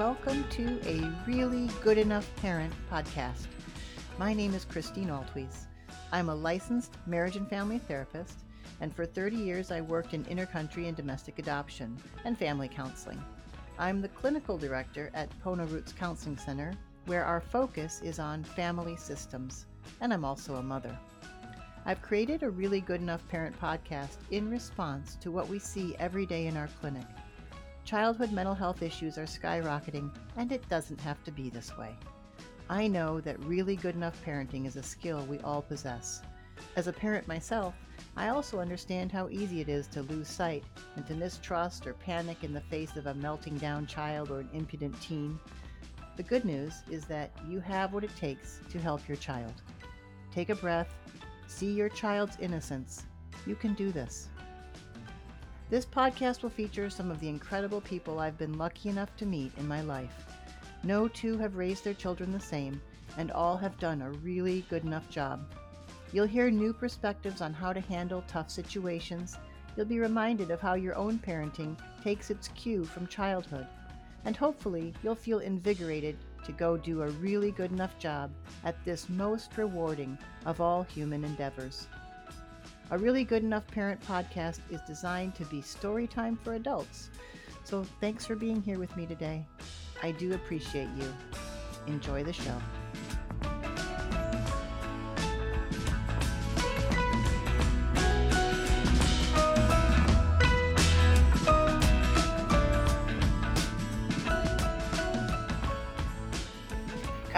Welcome to a Really Good Enough Parent podcast. My name is Christine Altwies. I'm a licensed marriage and family therapist, and for 30 years I worked in intercountry and domestic adoption and family counseling. I'm the clinical director at Pono Roots Counseling Center, where our focus is on family systems, and I'm also a mother. I've created a really good enough parent podcast in response to what we see every day in our clinic. Childhood mental health issues are skyrocketing, and it doesn't have to be this way. I know that really good enough parenting is a skill we all possess. As a parent myself, I also understand how easy it is to lose sight and to mistrust or panic in the face of a melting down child or an impudent teen. The good news is that you have what it takes to help your child. Take a breath, see your child's innocence. You can do this. This podcast will feature some of the incredible people I've been lucky enough to meet in my life. No two have raised their children the same, and all have done a really good enough job. You'll hear new perspectives on how to handle tough situations. You'll be reminded of how your own parenting takes its cue from childhood. And hopefully, you'll feel invigorated to go do a really good enough job at this most rewarding of all human endeavors. A Really Good Enough Parent podcast is designed to be story time for adults. So thanks for being here with me today. I do appreciate you. Enjoy the show.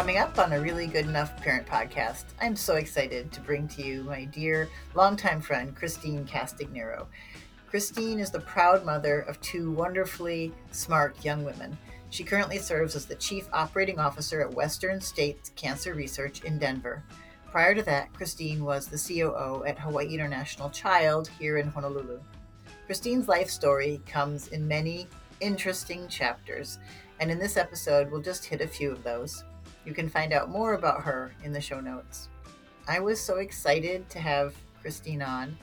Coming up on a really good enough parent podcast, I'm so excited to bring to you my dear longtime friend, Kristine Castagnaro. Christine is the proud mother of two wonderfully smart young women. She currently serves as the Chief Operating Officer at Western States Cancer Research in Denver. Prior to that, Christine was the COO at Hawaii International Child here in Honolulu. Christine's life story comes in many interesting chapters, and in this episode, we'll just hit a few of those. You can find out more about her in the show notes. I was so excited to have Christine on,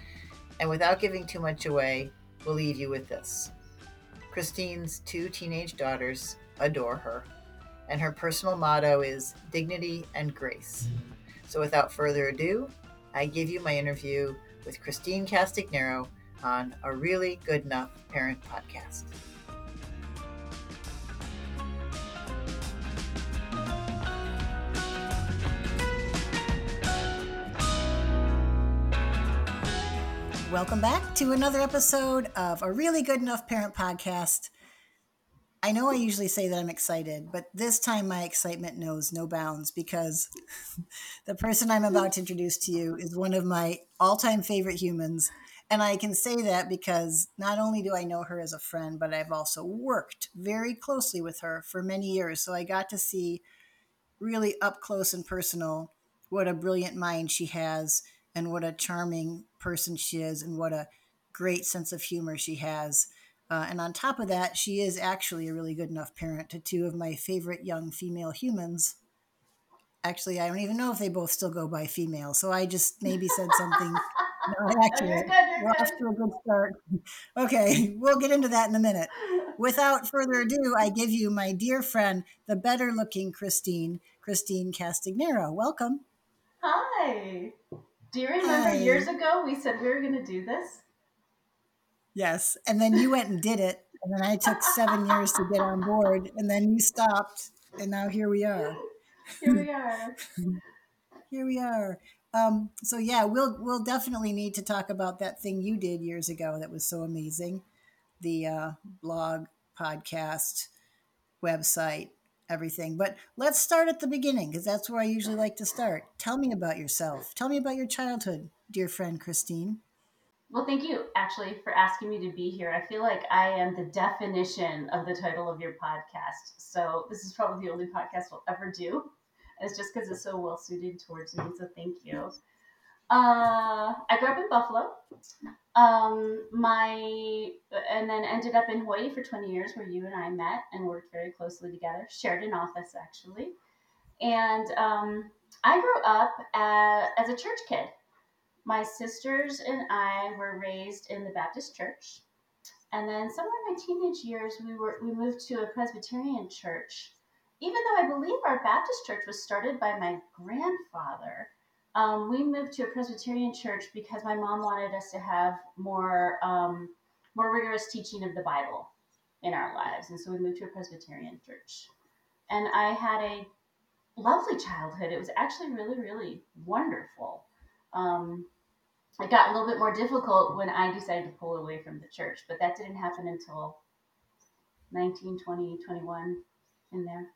and without giving too much away, we'll leave you with this. Christine's two teenage daughters adore her, and her personal motto is dignity and grace. So without further ado, I give you my interview with Kristine Castagnaro on a really good enough parent podcast. Welcome back to another episode of a really good enough parent podcast. I know I usually say that I'm excited, but this time my excitement knows no bounds because the person I'm about to introduce to you is one of my all time favorite humans. And I can say that because not only do I know her as a friend, but I've also worked very closely with her for many years. So I got to see really up close and personal what a brilliant mind she has and what a charming person she is and what a great sense of humor she has. Uh, and on top of that, she is actually a really good enough parent to two of my favorite young female humans. Actually, I don't even know if they both still go by female, so I just maybe said something not accurate. We're off to a good start. Okay, we'll get into that in a minute. Without further ado, I give you my dear friend, the better looking Christine, Kristine Castagnaro. Welcome. Hi. Do you remember years ago we said we were going to do this? Yes. And then you went and did it. And then I took seven years to get on board. And then you stopped. And now here we are. Here we are. Here we are. Um, so yeah, we'll we'll definitely need to talk about that thing you did years ago that was so amazing. The uh, blog, podcast, website, everything. But let's start at the beginning because that's where I usually like to start. Tell me about yourself. Tell me about your childhood, dear friend Christine. Well, thank you actually for asking me to be here. I feel like I am the definition of the title of your podcast. So this is probably the only podcast we'll ever do. It's just because it's so well suited towards me. So thank you. Uh, I grew up in Buffalo. Um, my and then ended up in Hawaii for 20 years, where you and I met and worked very closely together. Shared an office actually, and um, I grew up uh, as a church kid. My sisters and I were raised in the Baptist church. And then somewhere in my teenage years, we were we moved to a Presbyterian church. Even though I believe our Baptist church was started by my grandfather, um, we moved to a Presbyterian church because my mom wanted us to have more um, more rigorous teaching of the Bible in our lives, and so we moved to a Presbyterian church. And I had a lovely childhood. It was actually really, really wonderful. Um, it got a little bit more difficult when I decided to pull away from the church, but that didn't happen until 19, 20, 21 in there.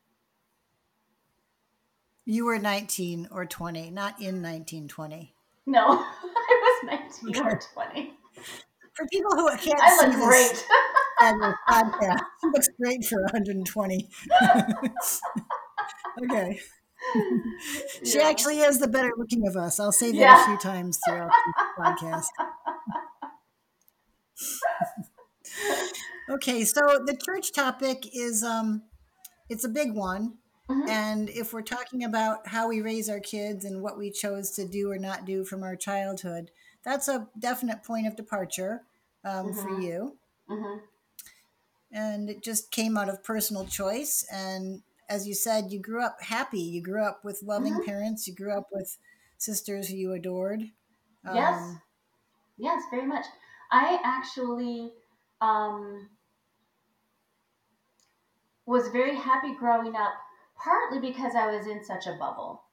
You were 19 or 20, not in 1920. No, I was 19 or 20. For people who can't I see look this great. on your podcast, she looks great for 120. okay. She Yeah. actually is the better looking of us. I'll say that Yeah. a few times throughout the podcast. okay, so the church topic is um it's a big one. Mhm. And if we're talking about how we raise our kids and what we chose to do or not do from our childhood, that's a definite point of departure um, for Mhm. you. Mhm. And it just came out of personal choice. And as you said, you grew up happy. You grew up with loving Mhm. parents. You grew up with sisters who you adored. Yes. Um, Yes, very much. I actually um, was very happy growing up, partly because I was in such a bubble.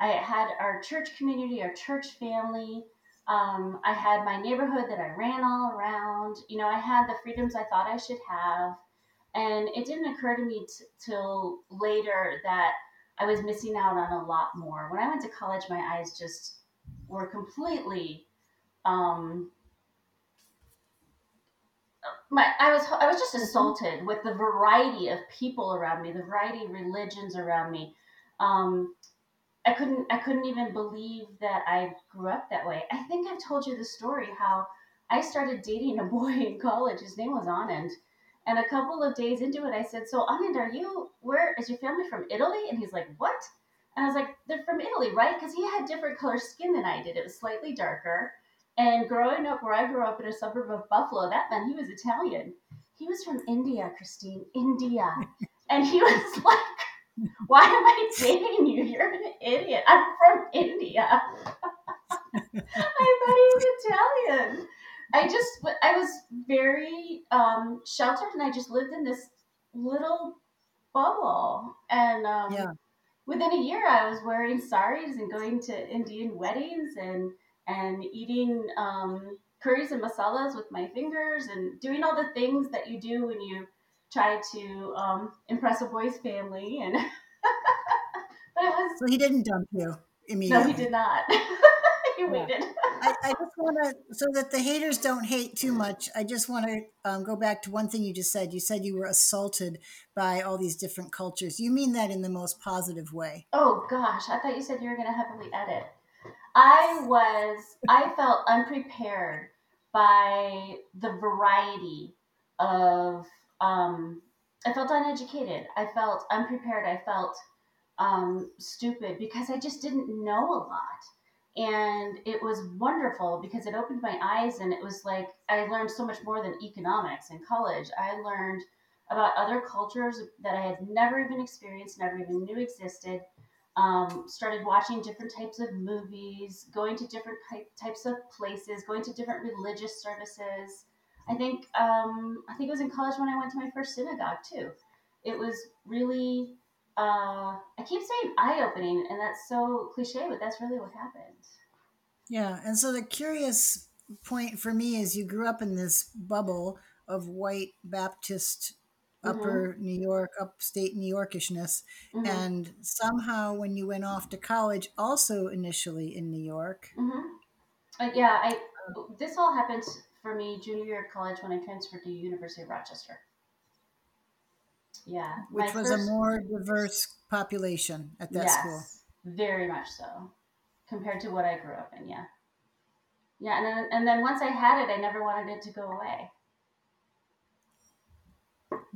I had our church community, our church family. Um, I had my neighborhood that I ran all around. You know, I had the freedoms I thought I should have. And it didn't occur to me t- till later that I was missing out on a lot more. When I went to college, my eyes just were completely um, my I was I was just assaulted with the variety of people around me, the variety of religions around me. Um, I couldn't I couldn't even believe that I grew up that way. I think I've told you the story how I started dating a boy in college. His name was Anand. And a couple of days into it, I said, "So Anand, are you? Where is your family from? Italy?" And he's like, "What?" And I was like, "They're from Italy, right?" Because he had different color skin than I did. It was slightly darker. And growing up where I grew up in a suburb of Buffalo, that meant he was Italian. He was from India, Christine, India. And he was like, Why am I dating you? You're an idiot. I'm from India. I thought he was Italian. I just, I was very um, sheltered and I just lived in this little bubble. And um, Yeah. within a year, I was wearing saris and going to Indian weddings and and eating um, curries and masalas with my fingers and doing all the things that you do when you try to um, impress a boy's family. And but it was So he didn't dump you immediately. no, he did not. he waited. I, I just want to, so that the haters don't hate too much, I just want to um, go back to one thing you just said. You said you were assaulted by all these different cultures. You mean that in the most positive way. Oh gosh, I thought you said you were going to heavily edit. I was, I felt unprepared by the variety of, um, I felt uneducated. I felt unprepared. I felt um, stupid because I just didn't know a lot. And it was wonderful because it opened my eyes and it was like I learned so much more than economics in college. I learned about other cultures that I had never even experienced, never even knew existed um, started watching different types of movies, going to different types of places, going to different religious services. I think um, I think it was in college when I went to my first synagogue too. It was really uh, I keep saying eye opening, and that's so cliche, but that's really what happened. Yeah. And so the curious point for me is you grew up in this bubble of white Baptist, upper New York, upstate New Yorkishness. Mhm. And somehow when you went off to college, also initially in New York, Mm-hmm. Uh, yeah, I this all happened for me junior year of college when I transferred to University of Rochester. Yeah, which was first- a more diverse population at that school. Very much so, compared to what I grew up in. Yeah, yeah, and then and then once I had it, I never wanted it to go away.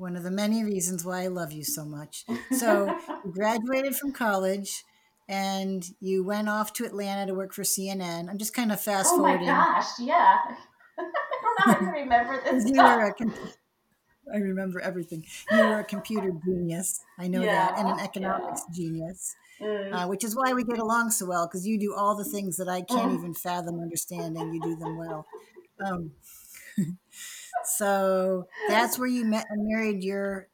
One of the many reasons why I love you so much. So you graduated from college and you went off to Atlanta to work for CNN. I'm just kind of fast forwarding. oh my gosh, yeah. I don't know how you remember this You were a com- I remember everything. You were a computer genius. I know that, and an Yeah, economics genius, Mm. uh, which is why we get along so well because you do all the things that I can't Mm. even fathom understanding. You do them well. Um, so that's where you met and married your.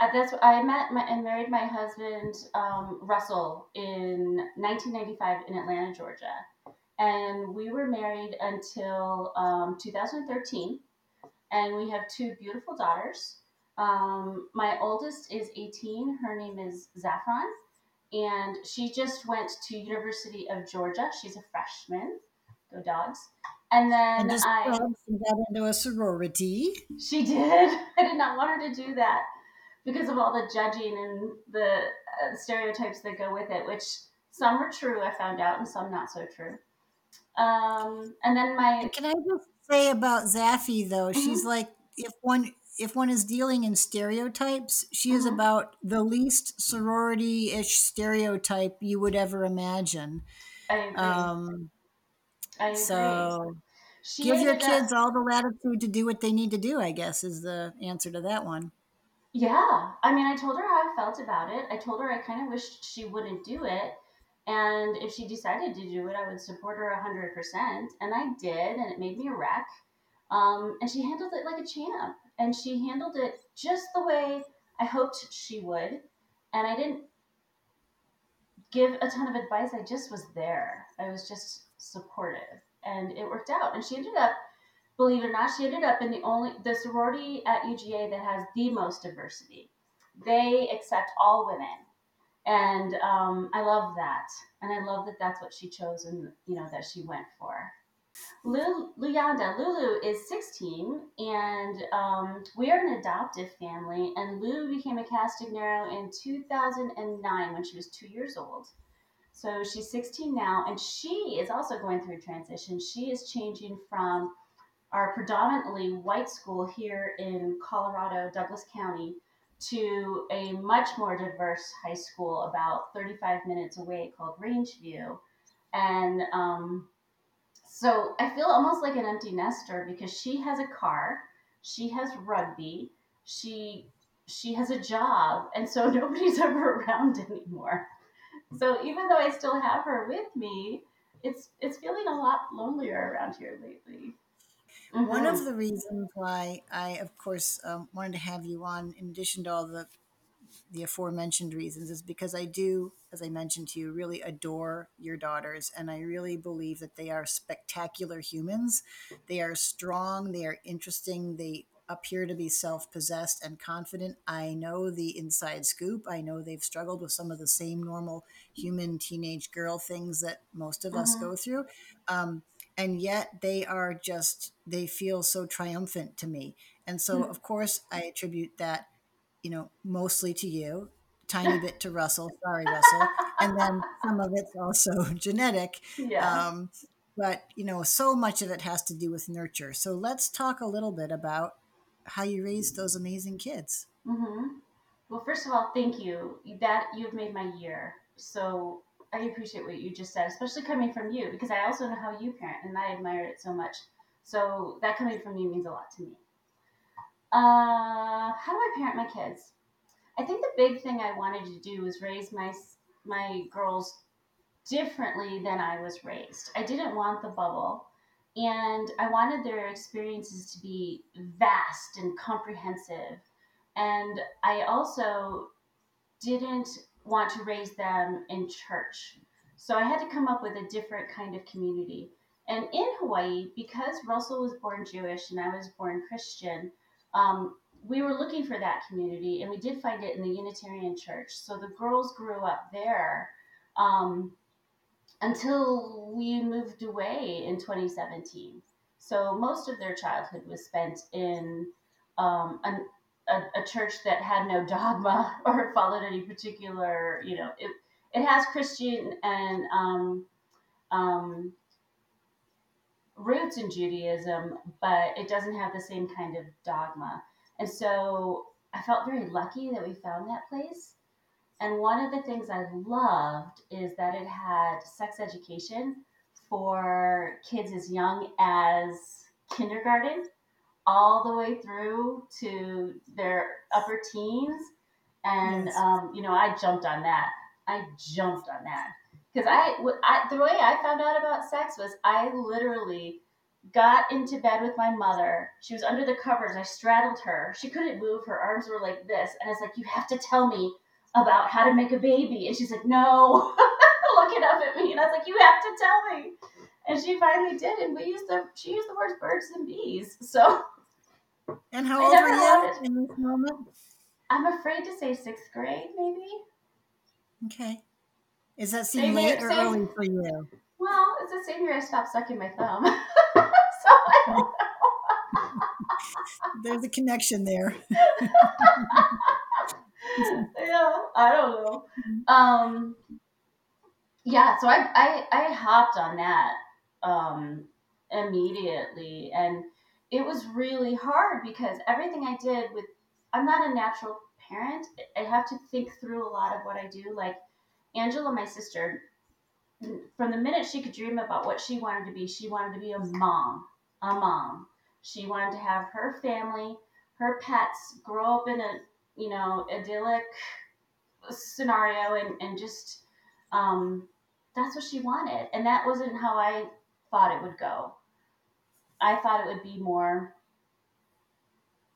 Uh, that's I met my, and married my husband um, Russell in 1995 in Atlanta, Georgia, and we were married until um, 2013, and we have two beautiful daughters. Um, my oldest is 18. Her name is Zaffron, and she just went to University of Georgia. She's a freshman. Go dogs! And then And I. she got into a sorority. She did. I did not want her to do that because of all the judging and the uh, stereotypes that go with it, which some are true, I found out, and some not so true. Um, and then my Can I just say about Zaffy though? Mm-hmm. She's like if one if one is dealing in stereotypes, she is Mhm. about the least sorority-ish stereotype you would ever imagine. I agree. Um, I agree. so she give your ended up- kids all the latitude to do what they need to do. I guess is the answer to that one. Yeah, I mean, I told her how I felt about it. I told her I kind of wished she wouldn't do it. And if she decided to do it, I would support her 100%. And I did, and it made me a wreck. Um, and she handled it like a champ. And she handled it just the way I hoped she would. And I didn't give a ton of advice, I just was there. I was just supportive. And it worked out. And she ended up believe it or not, she ended up in the only the sorority at UGA that has the most diversity. They accept all women, and um, I love that. And I love that that's what she chose and you know that she went for. Lu- Luyanda, Lulu is 16, and um, we are an adoptive family. And Lulu became a Castagnaro in 2009 when she was two years old. So she's 16 now, and she is also going through a transition. She is changing from our predominantly white school here in Colorado, Douglas County, to a much more diverse high school about 35 minutes away called Rangeview. And um, so I feel almost like an empty nester because she has a car, she has rugby, she she has a job, and so nobody's ever around anymore. So even though I still have her with me, it's it's feeling a lot lonelier around here lately. One Mhm. of the reasons why I, of course, um, wanted to have you on, in addition to all the the aforementioned reasons, is because I do, as I mentioned to you, really adore your daughters, and I really believe that they are spectacular humans. They are strong. They are interesting. They appear to be self-possessed and confident. I know the inside scoop. I know they've struggled with some of the same normal human teenage girl things that most of us Mhm. go through. Um, and yet they are just they feel so triumphant to me and so Hmm. of course i attribute that you know mostly to you tiny bit to russell sorry russell and then some of it's also genetic Yeah. um, but you know so much of it has to do with nurture so let's talk a little bit about how you raised those amazing kids Mm-hmm. Well, first of all, thank you. That you've made my year. So I appreciate what you just said, especially coming from you, because I also know how you parent, and I admire it so much. So that coming from you means a lot to me. Uh, how do I parent my kids? I think the big thing I wanted to do was raise my my girls differently than I was raised. I didn't want the bubble, and I wanted their experiences to be vast and comprehensive. And I also didn't want to raise them in church. So I had to come up with a different kind of community. And in Hawaii, because Russell was born Jewish and I was born Christian, um, we were looking for that community and we did find it in the Unitarian Church. So the girls grew up there um, until we moved away in 2017. So most of their childhood was spent in um, an, a, a church that had no dogma or followed any particular, you know, it, it has Christian and um, um, roots in Judaism, but it doesn't have the same kind of dogma. And so I felt very lucky that we found that place. And one of the things I loved is that it had sex education for kids as young as kindergarten all the way through to their upper teens. And, Yes. um, you know, I jumped on that. I jumped on that. Because I the way I found out about sex was I literally got into bed with my mother. She was under the covers. I straddled her. She couldn't move. Her arms were like this. And it's like, you have to tell me about how to make a baby. And she's like, no, looking up at me. And I was like, you have to tell me. And she finally did. And we used the, she used the words birds and bees. So. And how old were you in this moment? I'm afraid to say sixth grade, maybe. Okay. Is that seem Same late or same- early for you? Well, it's the same year I stopped sucking my thumb. so I don't There's a connection there. yeah, I don't know. Um, yeah, so I, I I hopped on that um, immediately, and it was really hard because everything I did with I'm not a natural parent. I have to think through a lot of what I do. Like Angela, my sister, from the minute she could dream about what she wanted to be, she wanted to be a mom, a mom. She wanted to have her family, her pets, grow up in a you know idyllic scenario, and and just um, that's what she wanted, and that wasn't how I thought it would go. I thought it would be more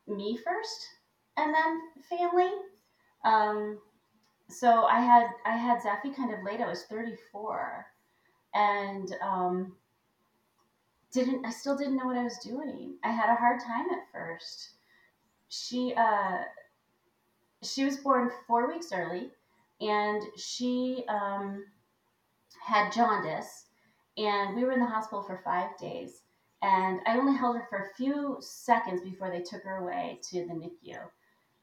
me first, and then family. Um, so I had I had Zephy kind of late. I was 34, and um, didn't I still didn't know what I was doing. I had a hard time at first. She uh, she was born four weeks early, and she um, had jaundice, and we were in the hospital for five days. And I only held her for a few seconds before they took her away to the NICU.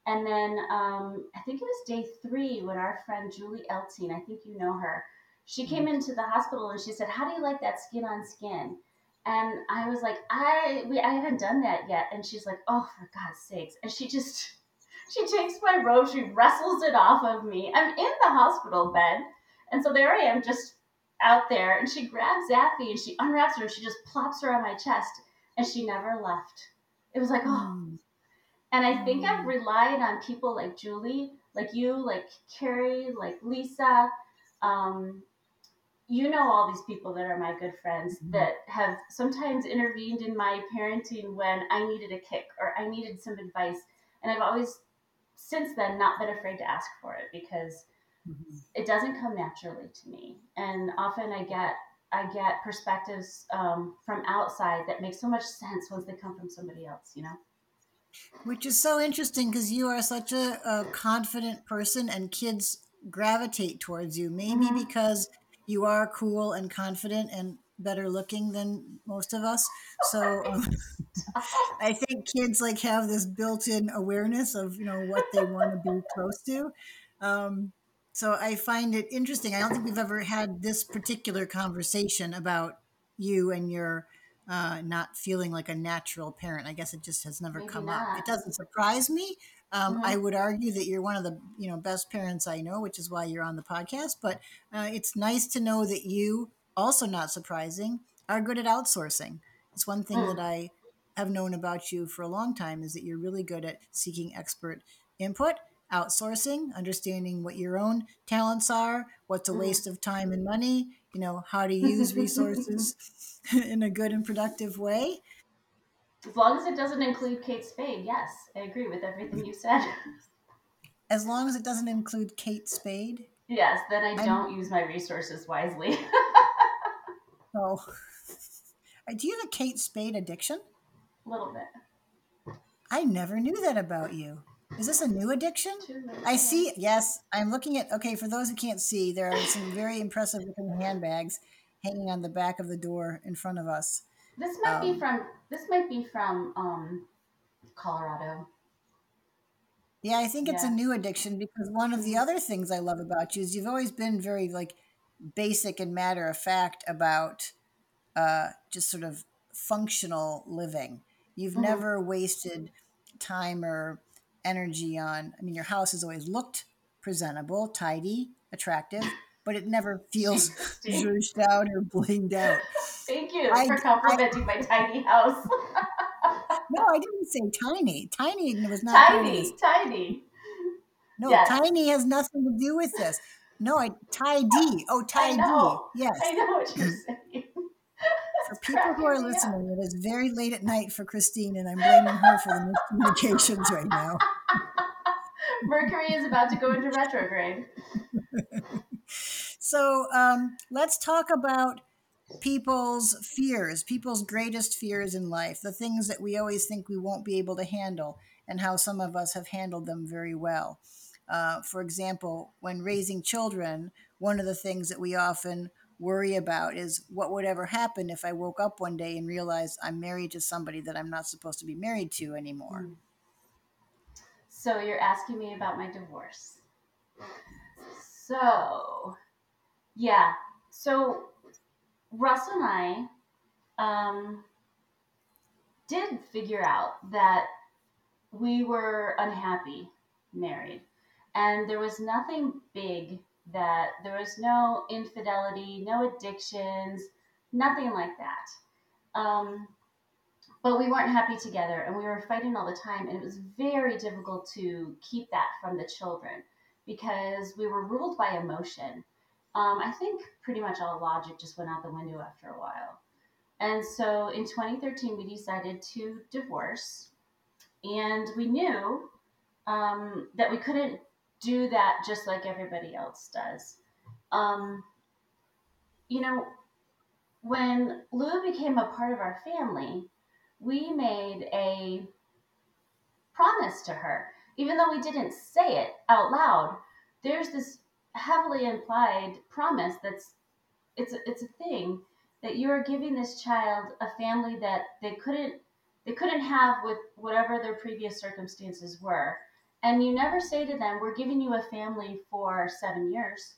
And then um, I think it was day three when our friend Julie Eltine, I think you know her, she came into the hospital and she said, "How do you like that skin on skin?" And I was like, "I we I haven't done that yet." And she's like, "Oh, for God's sakes!" And she just she takes my robe, she wrestles it off of me. I'm in the hospital bed, and so there I am, just out there. And she grabs Zappy and she unwraps her and she just plops her on my chest, and she never left. It was like, oh. Mm. And I think. I've relied on people like Julie, like you, like Carrie, like Lisa. Um, you know all these people that are my good friends Mhm. that have sometimes intervened in my parenting when I needed a kick or I needed some advice. And I've always, since then, not been afraid to ask for it because Mhm. it doesn't come naturally to me. And often I get I get perspectives um, from outside that make so much sense once they come from somebody else. You know. Which is so interesting because you are such a, a confident person and kids gravitate towards you. Maybe Mhm. because you are cool and confident and better looking than most of us. So um, I think kids like have this built-in awareness of you know what they want to be close to. Um, so I find it interesting. I don't think we've ever had this particular conversation about you and your uh, not feeling like a natural parent. I guess it just has never Maybe come up. It doesn't surprise me. Um, Mhm. I would argue that you're one of the you know best parents I know, which is why you're on the podcast. But uh, it's nice to know that you, also not surprising, are good at outsourcing. It's one thing Mm. that I have known about you for a long time is that you're really good at seeking expert input, outsourcing, understanding what your own talents are, what's a Mhm. waste of time and money, you know, how to use resources in a good and productive way. As long as it doesn't include Kate Spade, yes, I agree with everything you said. As long as it doesn't include Kate Spade. yes, then I I'm- don't use my resources wisely. So, do you have a Kate Spade addiction? A little bit. I never knew that about you. Is this a new addiction? I see. Yes, I'm looking at. Okay, for those who can't see, there are some very impressive looking handbags hanging on the back of the door in front of us. This might um, be from this might be from um, Colorado. Yeah, I think it's a new addiction because one of the other things I love about you is you've always been very like basic and matter of fact about uh, just sort of functional living. You've Mhm. never wasted time or energy on. I mean, your house has always looked presentable, tidy, attractive, but it never feels zhuzhed out or blinged out. Thank you I, for complimenting I, my tiny house. no, I didn't say tiny. Tiny was not tiny. Tiny. No, yes. tiny has nothing to do with this. No, I tidy. Oh, tidy. Yes. I know what you're saying. For people who are listening, it is very late at night for Christine, and I'm blaming her for the miscommunications right now. Mercury is about to go into retrograde. so um, let's talk about people's fears, people's greatest fears in life, the things that we always think we won't be able to handle, and how some of us have handled them very well. Uh, for example, when raising children, one of the things that we often worry about is what would ever happen if I woke up one day and realized I'm married to somebody that I'm not supposed to be married to anymore. Hmm. So you're asking me about my divorce. So, yeah. So Russ and I um, did figure out that we were unhappy married. And there was nothing big that there was no infidelity, no addictions, nothing like that. Um, but we weren't happy together and we were fighting all the time. And it was very difficult to keep that from the children because we were ruled by emotion. Um, I think pretty much all logic just went out the window after a while. And so in 2013, we decided to divorce. And we knew um, that we couldn't do that just like everybody else does. Um, you know, when Lou became a part of our family, we made a promise to her. Even though we didn't say it out loud, there's this heavily implied promise that's it's a, it's a thing that you are giving this child a family that they couldn't they couldn't have with whatever their previous circumstances were and you never say to them, We're giving you a family for seven years.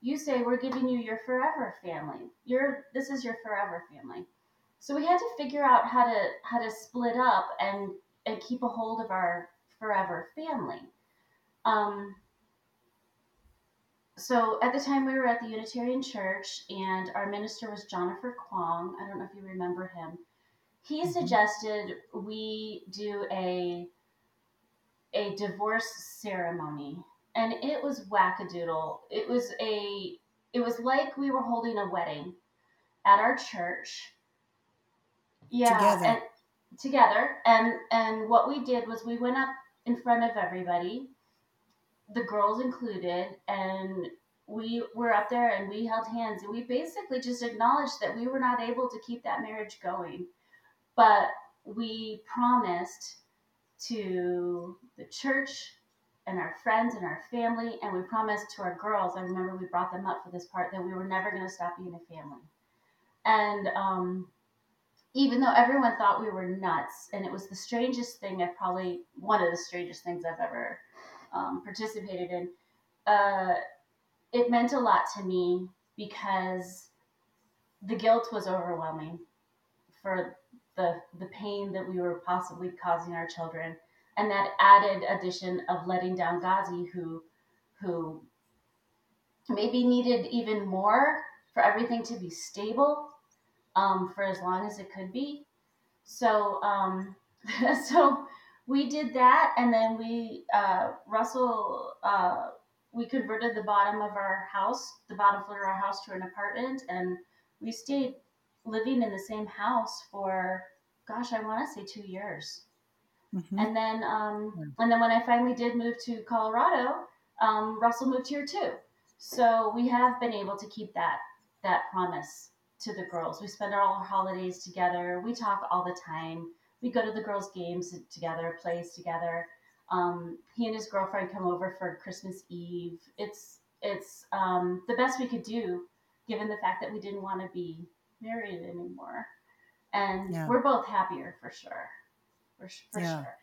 You say, We're giving you your forever family. Your this is your forever family. So we had to figure out how to how to split up and and keep a hold of our forever family. Um, so at the time we were at the Unitarian Church and our minister was Jonathan Kwong. I don't know if you remember him. He mm-hmm. suggested we do a a divorce ceremony and it was wackadoodle. It was a it was like we were holding a wedding at our church. Yeah, together. And, together. And and what we did was we went up in front of everybody, the girls included, and we were up there and we held hands and we basically just acknowledged that we were not able to keep that marriage going. But we promised to the church and our friends and our family, and we promised to our girls. I remember we brought them up for this part that we were never going to stop being a family. And um, even though everyone thought we were nuts, and it was the strangest thing, I've probably one of the strangest things I've ever um, participated in, uh, it meant a lot to me because the guilt was overwhelming for the the pain that we were possibly causing our children, and that added addition of letting down Gazi, who who maybe needed even more for everything to be stable um, for as long as it could be. So um, so we did that, and then we uh, Russell. Uh, we converted the bottom of our house, the bottom floor of our house, to an apartment, and we stayed living in the same house for gosh, I want to say two years. Mm-hmm. And then um, and then when I finally did move to Colorado, um, Russell moved here too. So we have been able to keep that that promise to the girls. We spend all our holidays together. We talk all the time. We go to the girls' games together, plays together. Um, he and his girlfriend come over for Christmas Eve. It's it's um, the best we could do, given the fact that we didn't want to be married anymore, and yeah. we're both happier for sure. For, for yeah. sure.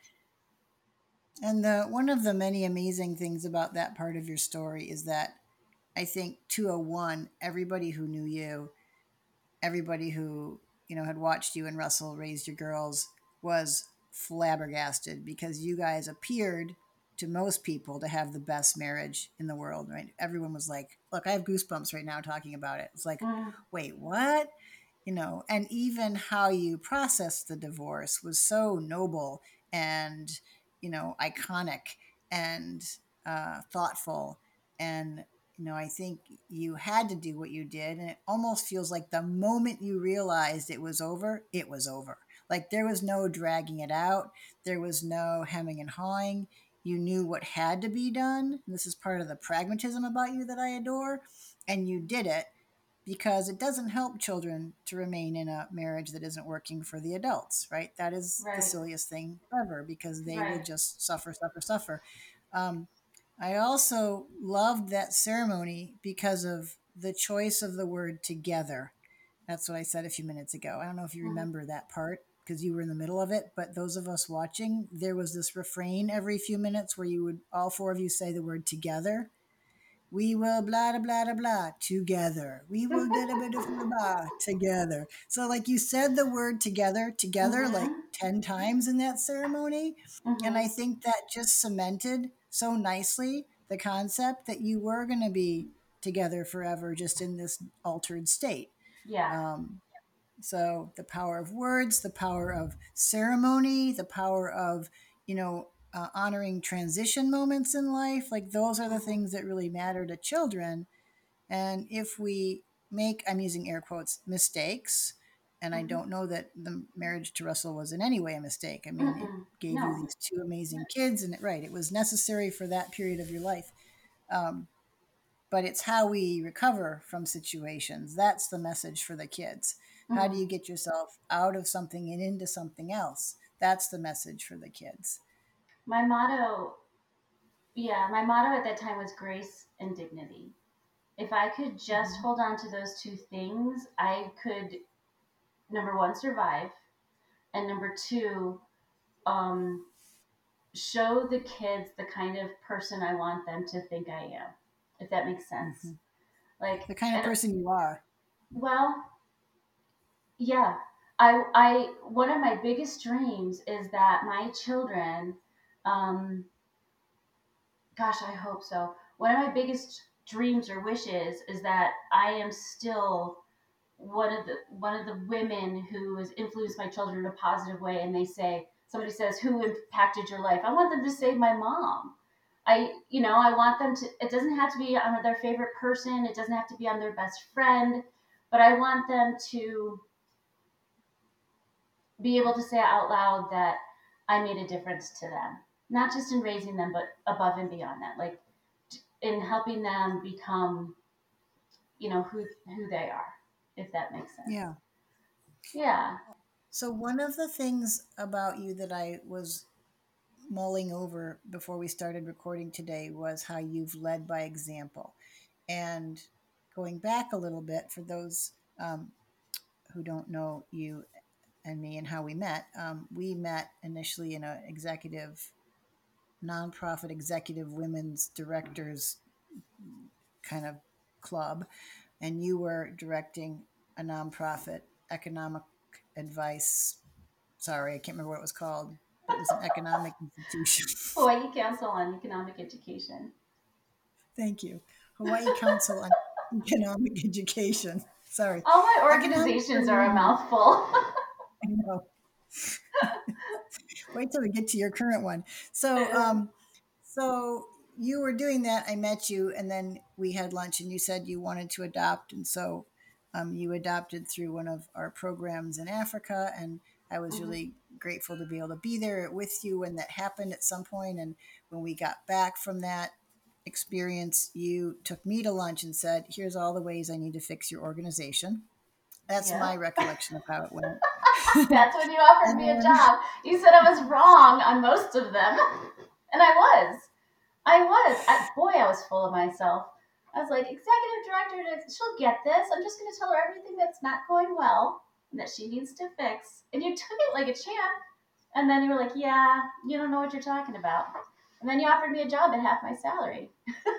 And the one of the many amazing things about that part of your story is that I think 201, everybody who knew you, everybody who, you know, had watched you and Russell raised your girls was flabbergasted because you guys appeared to most people to have the best marriage in the world, right? Everyone was like, look, I have goosebumps right now talking about it. It's like, Mm. wait, what? You know, and even how you processed the divorce was so noble and, you know, iconic and uh, thoughtful. And, you know, I think you had to do what you did. And it almost feels like the moment you realized it was over, it was over. Like there was no dragging it out, there was no hemming and hawing. You knew what had to be done. And this is part of the pragmatism about you that I adore. And you did it because it doesn't help children to remain in a marriage that isn't working for the adults, right? That is the silliest thing ever because they Right. would just suffer, suffer, suffer. Um, I also loved that ceremony because of the choice of the word together. That's what I said a few minutes ago. I don't know if you Mhm. remember that part because you were in the middle of it, but those of us watching, there was this refrain every few minutes where you would, all four of you say the word together. We will blah, blah, blah, blah, blah, together. We will da, da, da, da, da, blah, together. So, like you said the word together, together, like Mhm. 10 times in that ceremony. Mhm. And I think that just cemented so nicely the concept that you were going to be together forever, just in this altered state. yeah. Um, so the power of words, the power of ceremony, the power of, you know, uh, honoring transition moments in life, like those are the things that really matter to children. And if we make, I'm using air quotes, mistakes, and I Mhm. don't know that the marriage to Russell was in any way a mistake. I mean, it Mm-mm. gave No. you these two amazing kids, and it, right, it was necessary for that period of your life. Um, but it's how we recover from situations. That's the message for the kids. How do Mhm. you get yourself out of something and into something else? That's the message for the kids. My motto, yeah, my motto at that time was grace and dignity. If I could just Mhm. hold on to those two things, I could, number one, survive, and number two, um, show the kids the kind of person I want them to think I am, if that makes sense. Mhm. Like The kind of person you are. Well, yeah. I, I, one of my biggest dreams is that my children, um, gosh, I hope so. One of my biggest dreams or wishes is that I am still one of the one of the women who has influenced my children in a positive way. And they say, somebody says, "Who impacted your life?" I want them to say, "My mom." I, you know, I want them to. It doesn't have to be on their favorite person. It doesn't have to be on their best friend, but I want them to be able to say out loud that I made a difference to them, not just in raising them, but above and beyond that, like in helping them become, you know, who who they are, if that makes sense. Yeah. Yeah. So one of the things about you that I was mulling over before we started recording today was how you've led by example. And going back a little bit for those um, who don't know you and me and how we met, um, we met initially in an executive, nonprofit executive women's directors kind of club, and you were directing a nonprofit economic advice. Sorry, I can't remember what it was called. It was an economic institution. Hawaii Council on Economic Education. Thank you. Hawaii Council on Economic Education. Sorry. All my Economic organizations are a mouthful. I know. Wait till we get to your current one. So, um, so you were doing that. I met you, and then we had lunch, and you said you wanted to adopt, and so um, you adopted through one of our programs in Africa, and I was Mhm. really grateful to be able to be there with you when that happened at some point. And when we got back from that experience, you took me to lunch and said, "Here's all the ways I need to fix your organization." That's Yeah. my recollection of how it went. That's when you offered me a job. You said I was wrong on most of them, and I was. I was. I, boy, I was full of myself. I was like, executive director, she'll get this. I'm just going to tell her everything that's not going well and that she needs to fix. And you took it like a champ. And then you were like, yeah, you don't know what you're talking about. And then you offered me a job at half my salary.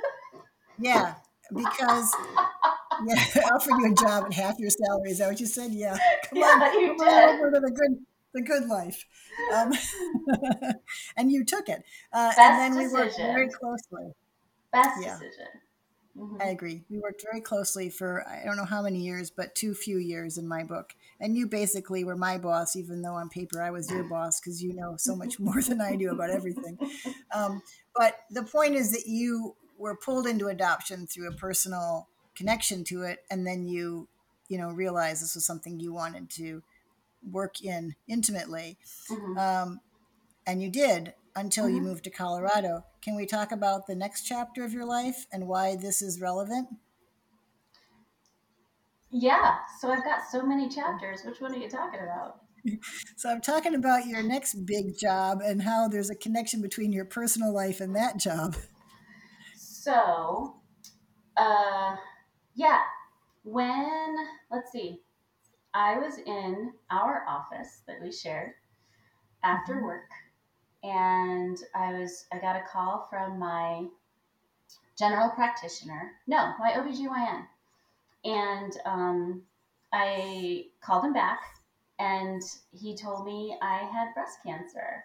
Yeah, because yeah, I offered you a job at half your salary. Is that what you said? Yeah. Come Yeah, on, you come on over to the good the good life. Um, and you took it. Uh, Best and then we worked decision. very closely. Best Yeah. decision. Mhm. I agree. We worked very closely for I don't know how many years, but too few years in my book. And you basically were my boss, even though on paper I was your boss because you know so much more than I do about everything. Um, but the point is that you were pulled into adoption through a personal connection to it, and then you, you know, realized this was something you wanted to work in intimately. Mhm. Um, and you did until you Mhm. moved to Colorado. Can we talk about the next chapter of your life and why this is relevant? Yeah. So I've got so many chapters. Which one are you talking about? So I'm talking about your next big job and how there's a connection between your personal life and that job. So, uh, yeah, when, let's see, I was in our office that we shared after Mhm. work, and I was, I got a call from my general practitioner, no, my OBGYN. And um, I called him back, and he told me I had breast cancer.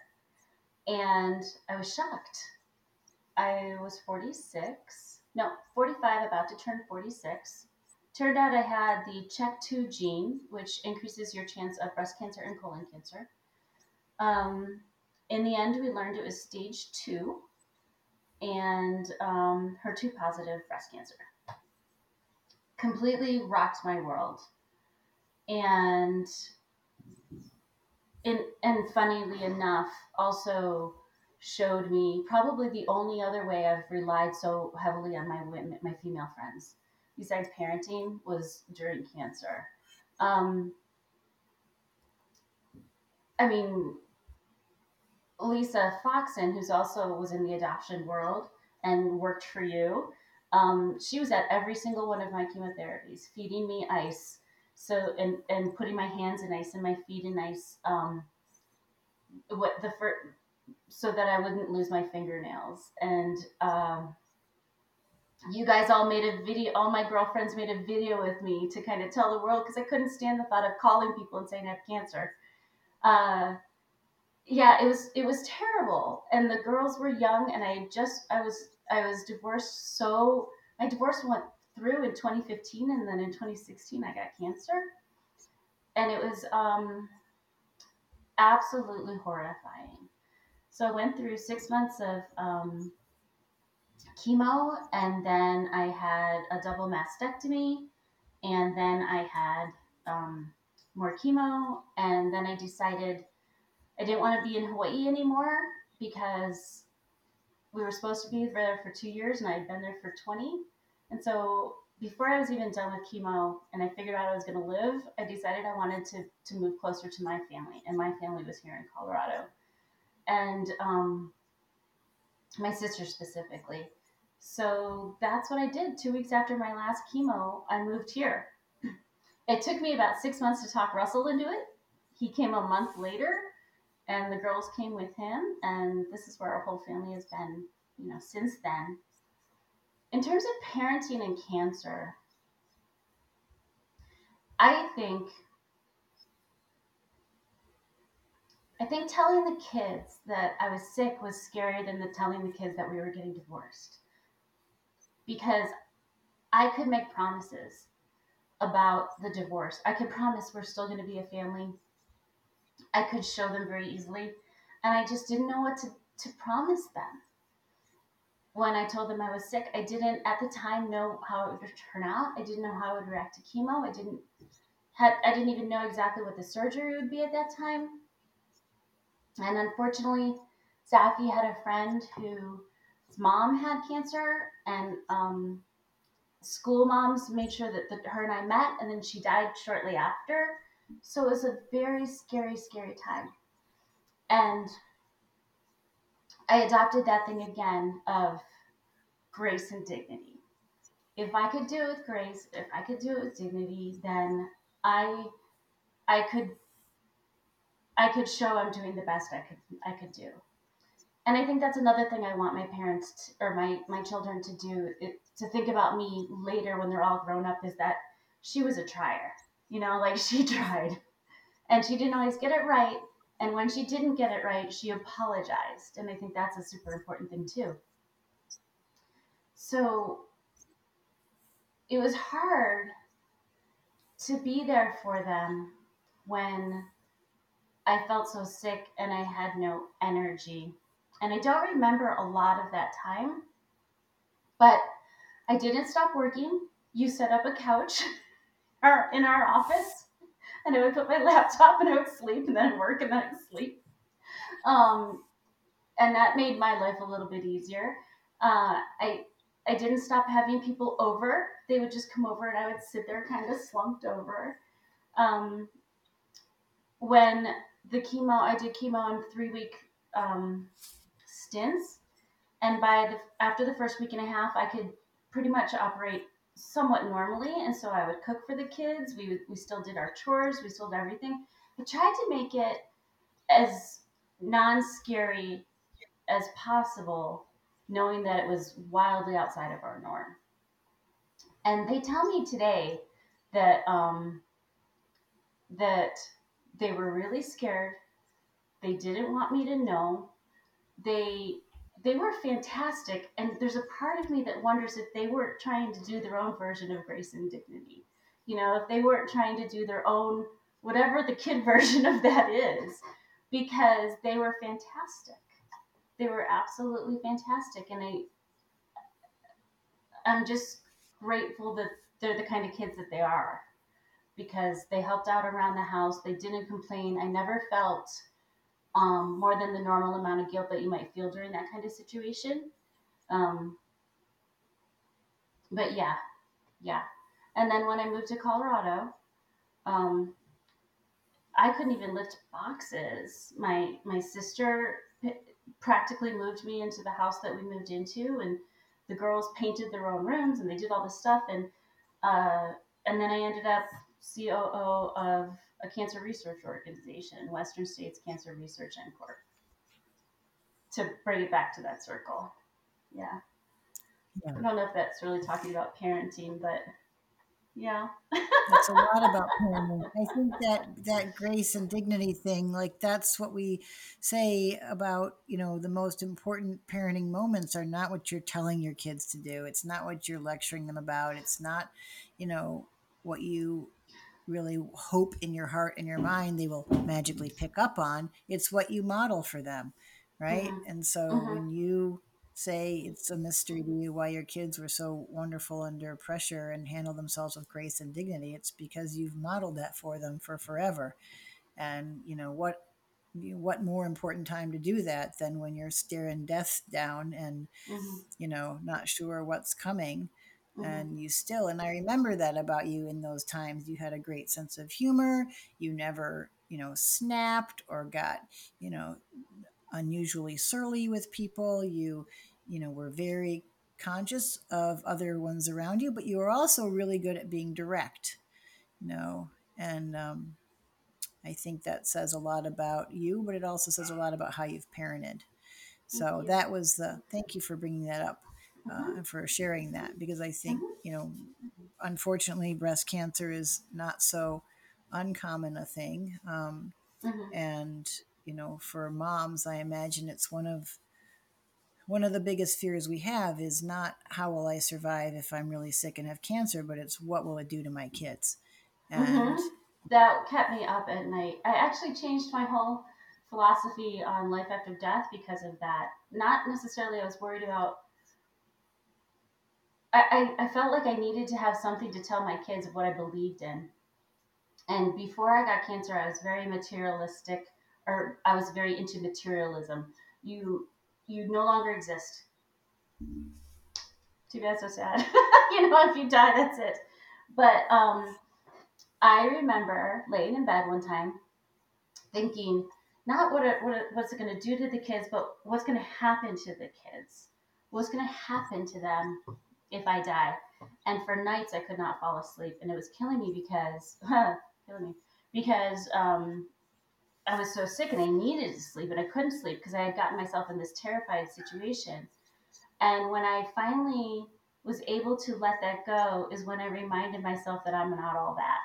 And I was shocked. I was 46, no, 45, about to turn 46. Turned out I had the CHEK2 gene, which increases your chance of breast cancer and colon cancer. Um, in the end, we learned it was stage two and um, HER2 positive breast cancer. Completely rocked my world. And in, and funnily enough, also showed me probably the only other way I've relied so heavily on my women, my female friends, besides parenting, was during cancer. Um, I mean, Lisa Foxen, who's also was in the adoption world and worked for you, um, she was at every single one of my chemotherapies, feeding me ice, so and and putting my hands in ice and my feet in ice. Um, what the first so that I wouldn't lose my fingernails. And um, you guys all made a video, all my girlfriends made a video with me to kind of tell the world because I couldn't stand the thought of calling people and saying I have cancer. Uh, yeah, it was it was terrible, and the girls were young, and I just I was I was divorced. So my divorce went through in 2015, and then in 2016 I got cancer, and it was um, absolutely horrifying. So I went through six months of um, chemo, and then I had a double mastectomy, and then I had um, more chemo, and then I decided I didn't want to be in Hawaii anymore because we were supposed to be there for two years, and I had been there for 20. And so before I was even done with chemo, and I figured out I was going to live, I decided I wanted to to move closer to my family, and my family was here in Colorado and um, my sister specifically. So that's what I did. Two weeks after my last chemo, I moved here. It took me about six months to talk Russell into it. He came a month later, and the girls came with him, and this is where our whole family has been, you know, since then. In terms of parenting and cancer, I think I think telling the kids that I was sick was scarier than the telling the kids that we were getting divorced. Because I could make promises about the divorce. I could promise we're still going to be a family. I could show them very easily. And I just didn't know what to, to promise them. When I told them I was sick, I didn't at the time know how it would turn out. I didn't know how I would react to chemo. I didn't I didn't even know exactly what the surgery would be at that time. And unfortunately, Safi had a friend whose mom had cancer, and um, school moms made sure that the, her and I met, and then she died shortly after. So it was a very scary, scary time. And I adopted that thing again of grace and dignity. If I could do it with grace, if I could do it with dignity, then I I could I could show I'm doing the best I could I could do. And I think that's another thing I want my parents to, or my my children to do it, to think about me later when they're all grown up is that she was a trier. You know, like she tried. And she didn't always get it right, And when she didn't get it right, she apologized. And I think that's a super important thing, too. So it was hard to be there for them when I felt so sick and I had no energy. And I don't remember a lot of that time, but I didn't stop working. You set up a couch in our office, and I would put my laptop and I would sleep, and then work, and then I'd sleep. Um, and that made my life a little bit easier. Uh, I I didn't stop having people over. They would just come over, and I would sit there, kind of slumped over. Um, when the chemo, I did chemo in three week um, stints, and by the after the first week and a half, I could pretty much operate somewhat normally. And so I would cook for the kids. We we still did our chores. We still did everything. I tried to make it as non scary as possible, knowing that it was wildly outside of our norm. And they tell me today that um, that they were really scared. They didn't want me to know. They they were fantastic and there's a part of me that wonders if they weren't trying to do their own version of grace and dignity. You know, if they weren't trying to do their own whatever the kid version of that is because they were fantastic. They were absolutely fantastic and I I'm just grateful that they're the kind of kids that they are because they helped out around the house. They didn't complain. I never felt um, more than the normal amount of guilt that you might feel during that kind of situation. Um, but yeah, yeah. And then when I moved to Colorado, um, I couldn't even lift boxes. My my sister p- practically moved me into the house that we moved into, and the girls painted their own rooms and they did all this stuff, and uh, and then I ended up COO of a cancer research organization, Western States Cancer Research Corp. To bring it back to that circle. Yeah. yeah. I don't know if that's really talking about parenting, but yeah. that's a lot about parenting. I think that that grace and dignity thing, like that's what we say about, you know, the most important parenting moments are not what you're telling your kids to do. It's not what you're lecturing them about. It's not, you know, what you really hope in your heart and your mind they will magically pick up on. It's what you model for them, right? Mm-hmm. And so mm-hmm. when you say it's a mystery to you why your kids were so wonderful under pressure and handle themselves with grace and dignity, it's because you've modeled that for them for forever. And you know what what more important time to do that than when you're staring death down and mm-hmm. you know not sure what's coming Mm-hmm. and you still and i remember that about you in those times you had a great sense of humor you never you know snapped or got you know unusually surly with people you you know were very conscious of other ones around you but you were also really good at being direct you know and um, i think that says a lot about you but it also says a lot about how you've parented. So that was the thank you for bringing that up uh, for sharing that because I think, mm-hmm. you know, unfortunately, breast cancer is not so uncommon a thing. Um, mm-hmm. And, you know, for moms, I imagine it's one of one of the biggest fears we have is not how will I survive if I'm really sick and have cancer, but it's what will it do to my kids. And mm-hmm. that kept me up at night. I actually changed my whole philosophy on life after death because of that. Not necessarily I was worried about I, I, felt like I needed to have something to tell my kids of what I believed in. And before I got cancer, I was very materialistic, or I was very into materialism. You you no longer exist. Too bad, so sad. you know, if you die, that's it. But um, I remember laying in bed one time, thinking not what it, what it, what's it going to do to the kids, but what's going to happen to the kids. What's going to happen to them if I die. And for nights, I could not fall asleep, and it was killing me because killing me because um, I was so sick and I needed to sleep, and I couldn't sleep because I had gotten myself in this terrified situation. And when I finally was able to let that go, is when I reminded myself that I'm not all that,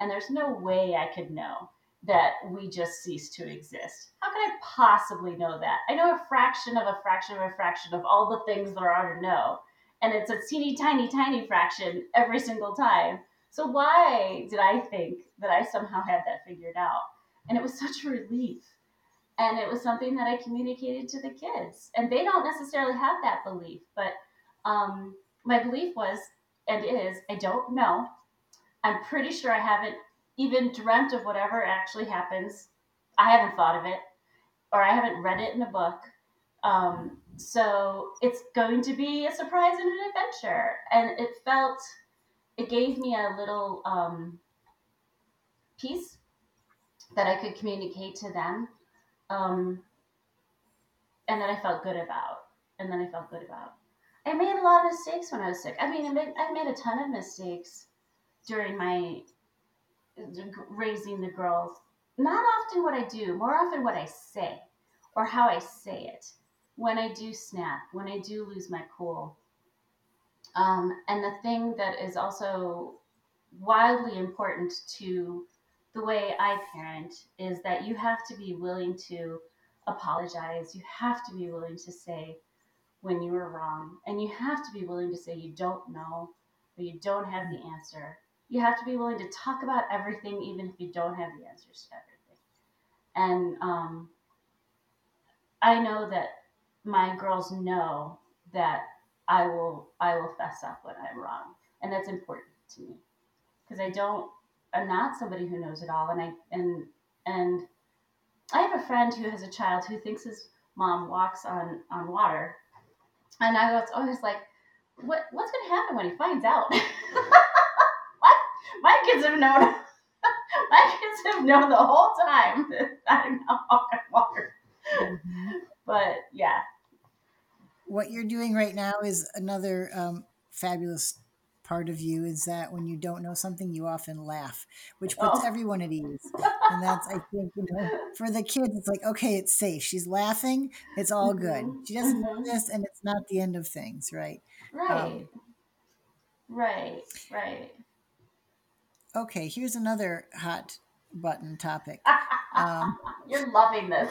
and there's no way I could know that we just cease to exist. How could I possibly know that? I know a fraction of a fraction of a fraction of all the things there are to know. And it's a teeny tiny, tiny fraction every single time. So why did I think that I somehow had that figured out? And it was such a relief. And it was something that I communicated to the kids. And they don't necessarily have that belief, but um, my belief was and is I don't know. I'm pretty sure I haven't even dreamt of whatever actually happens. I haven't thought of it, or I haven't read it in a book. Um, so it's going to be a surprise and an adventure. And it felt, it gave me a little um, piece that I could communicate to them, um, and that I felt good about. And then I felt good about. I made a lot of mistakes when I was sick. I mean, I made, I made a ton of mistakes during my raising the girls. Not often what I do, more often what I say or how I say it. When I do snap, when I do lose my cool. Um, and the thing that is also wildly important to the way I parent is that you have to be willing to apologize. You have to be willing to say when you were wrong. And you have to be willing to say you don't know or you don't have the answer you have to be willing to talk about everything, even if you don't have the answers to everything. And um, I know that my girls know that I will I will fess up when I'm wrong, and that's important to me because I don't I'm not somebody who knows it all, and I and and I have a friend who has a child who thinks his mom walks on on water, and I was always like, what what's going to happen when he finds out? what my kids have known. my kids have known the whole time that I'm not walking water. Mm-hmm. But yeah. What you're doing right now is another um, fabulous part of you is that when you don't know something, you often laugh, which puts oh. everyone at ease. And that's, I think, you know, for the kids, it's like, okay, it's safe. She's laughing. It's all mm-hmm. good. She doesn't mm-hmm. know this, and it's not the end of things, right? Right. Um, right. Right. Okay, here's another hot button topic. Um, You're loving this.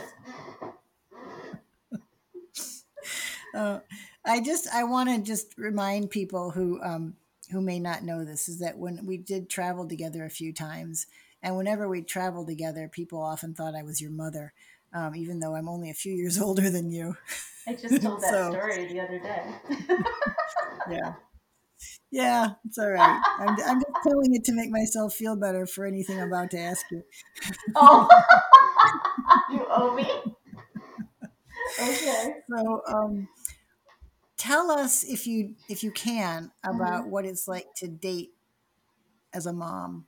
Uh, I just I want to just remind people who um, who may not know this is that when we did travel together a few times, and whenever we traveled together, people often thought I was your mother, um, even though I'm only a few years older than you. I just told that so, story the other day. yeah. Yeah, it's all right. I'm, I'm just telling it to make myself feel better for anything I'm about to ask you. Oh, you owe me. Okay. So, um, tell us if you if you can about mm-hmm. what it's like to date as a mom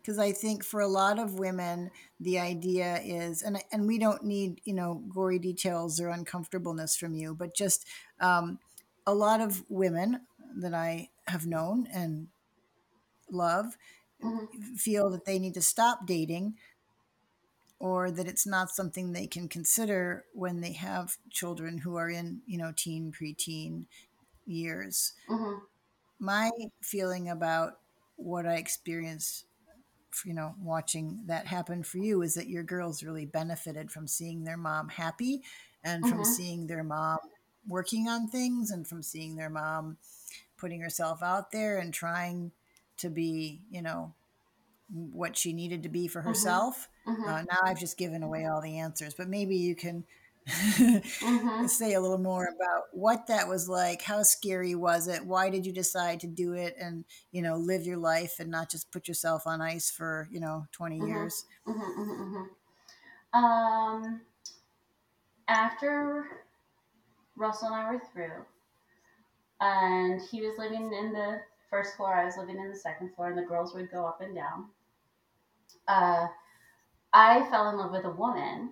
because I think for a lot of women, the idea is, and and we don't need you know gory details or uncomfortableness from you, but just um, a lot of women that I have known and love mm-hmm. feel that they need to stop dating or that it's not something they can consider when they have children who are in you know teen preteen years mm-hmm. my feeling about what i experienced you know watching that happen for you is that your girls really benefited from seeing their mom happy and mm-hmm. from seeing their mom working on things and from seeing their mom putting herself out there and trying to be, you know, what she needed to be for mm-hmm. herself. Mm-hmm. Uh, now I've just given away all the answers, but maybe you can mm-hmm. say a little more about what that was like. How scary was it? Why did you decide to do it and, you know, live your life and not just put yourself on ice for, you know, 20 mm-hmm. years? Mm-hmm, um, after Russell and I were through, and he was living in the first floor. I was living in the second floor, and the girls would go up and down. Uh, I fell in love with a woman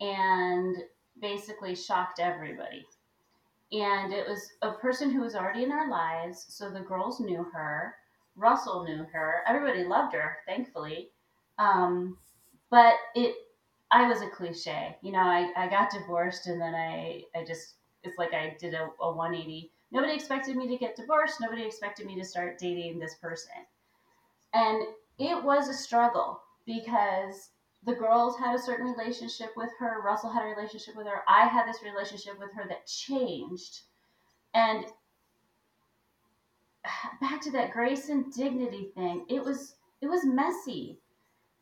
and basically shocked everybody. And it was a person who was already in our lives, so the girls knew her. Russell knew her. Everybody loved her, thankfully. Um, but it, I was a cliche. You know, I, I got divorced and then I, I just, it's like I did a, a 180 Nobody expected me to get divorced. Nobody expected me to start dating this person. And it was a struggle because the girls had a certain relationship with her. Russell had a relationship with her. I had this relationship with her that changed. And back to that grace and dignity thing, it was it was messy.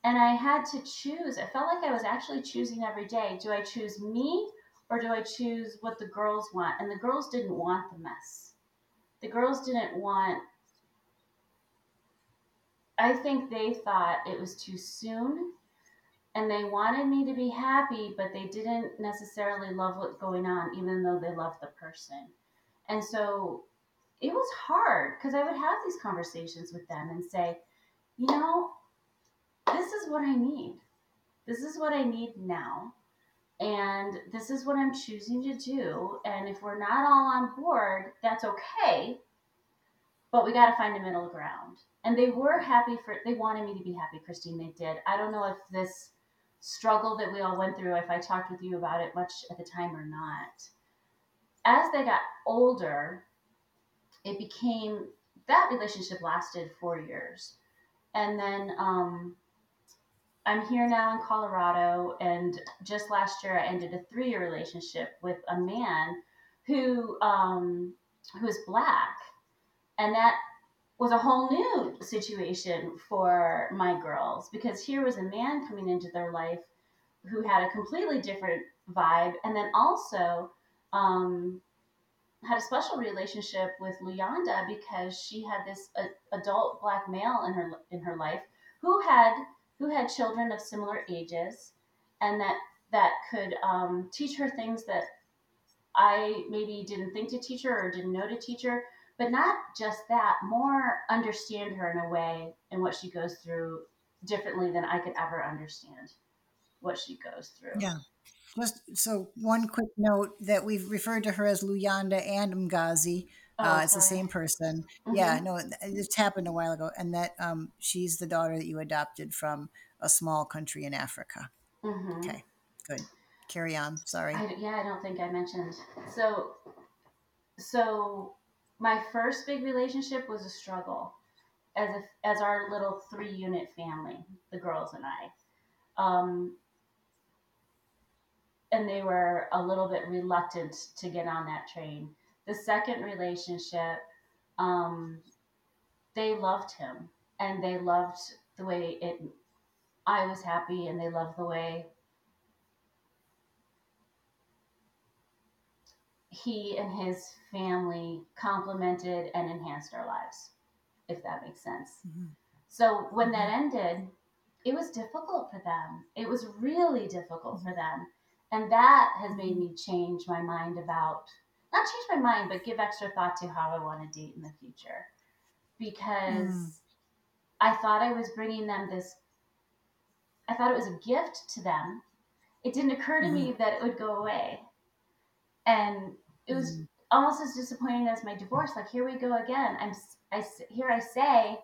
And I had to choose. I felt like I was actually choosing every day. Do I choose me or do I choose what the girls want? And the girls didn't want the mess. The girls didn't want I think they thought it was too soon and they wanted me to be happy, but they didn't necessarily love what's going on, even though they loved the person. And so it was hard because I would have these conversations with them and say, you know, this is what I need. This is what I need now. And this is what I'm choosing to do. And if we're not all on board, that's okay. But we got to find a middle ground. And they were happy for, they wanted me to be happy, Christine. They did. I don't know if this struggle that we all went through, if I talked with you about it much at the time or not. As they got older, it became that relationship lasted four years. And then um, I'm here now in Colorado, and just last year I ended a three year relationship with a man who um, who is black, and that was a whole new situation for my girls because here was a man coming into their life who had a completely different vibe, and then also um, had a special relationship with Luyanda because she had this uh, adult black male in her in her life who had who had children of similar ages, and that that could um, teach her things that I maybe didn't think to teach her or didn't know to teach her but not just that, more understand her in a way and what she goes through differently than I could ever understand what she goes through. Yeah. Just so one quick note that we've referred to her as Luyanda and Mgazi. Oh, uh, it's the same person. Mm-hmm. Yeah, no, it just happened a while ago, and that um, she's the daughter that you adopted from a small country in Africa. Mm-hmm. Okay, good. Carry on. Sorry. I, yeah, I don't think I mentioned. So, so my first big relationship was a struggle as a, as our little three unit family, the girls and I. Um, and they were a little bit reluctant to get on that train. The second relationship, um, they loved him and they loved the way it I was happy and they loved the way he and his family complemented and enhanced our lives, if that makes sense. Mm-hmm. So when that mm-hmm. ended, it was difficult for them. It was really difficult for them. And that has made me change my mind about, not change my mind, but give extra thought to how I want to date in the future. Because mm. I thought I was bringing them this, I thought it was a gift to them. It didn't occur to mm. me mm-hmm. that it would go away. And it was mm. almost as disappointing as my divorce. Like here we go again. I'm I here I say,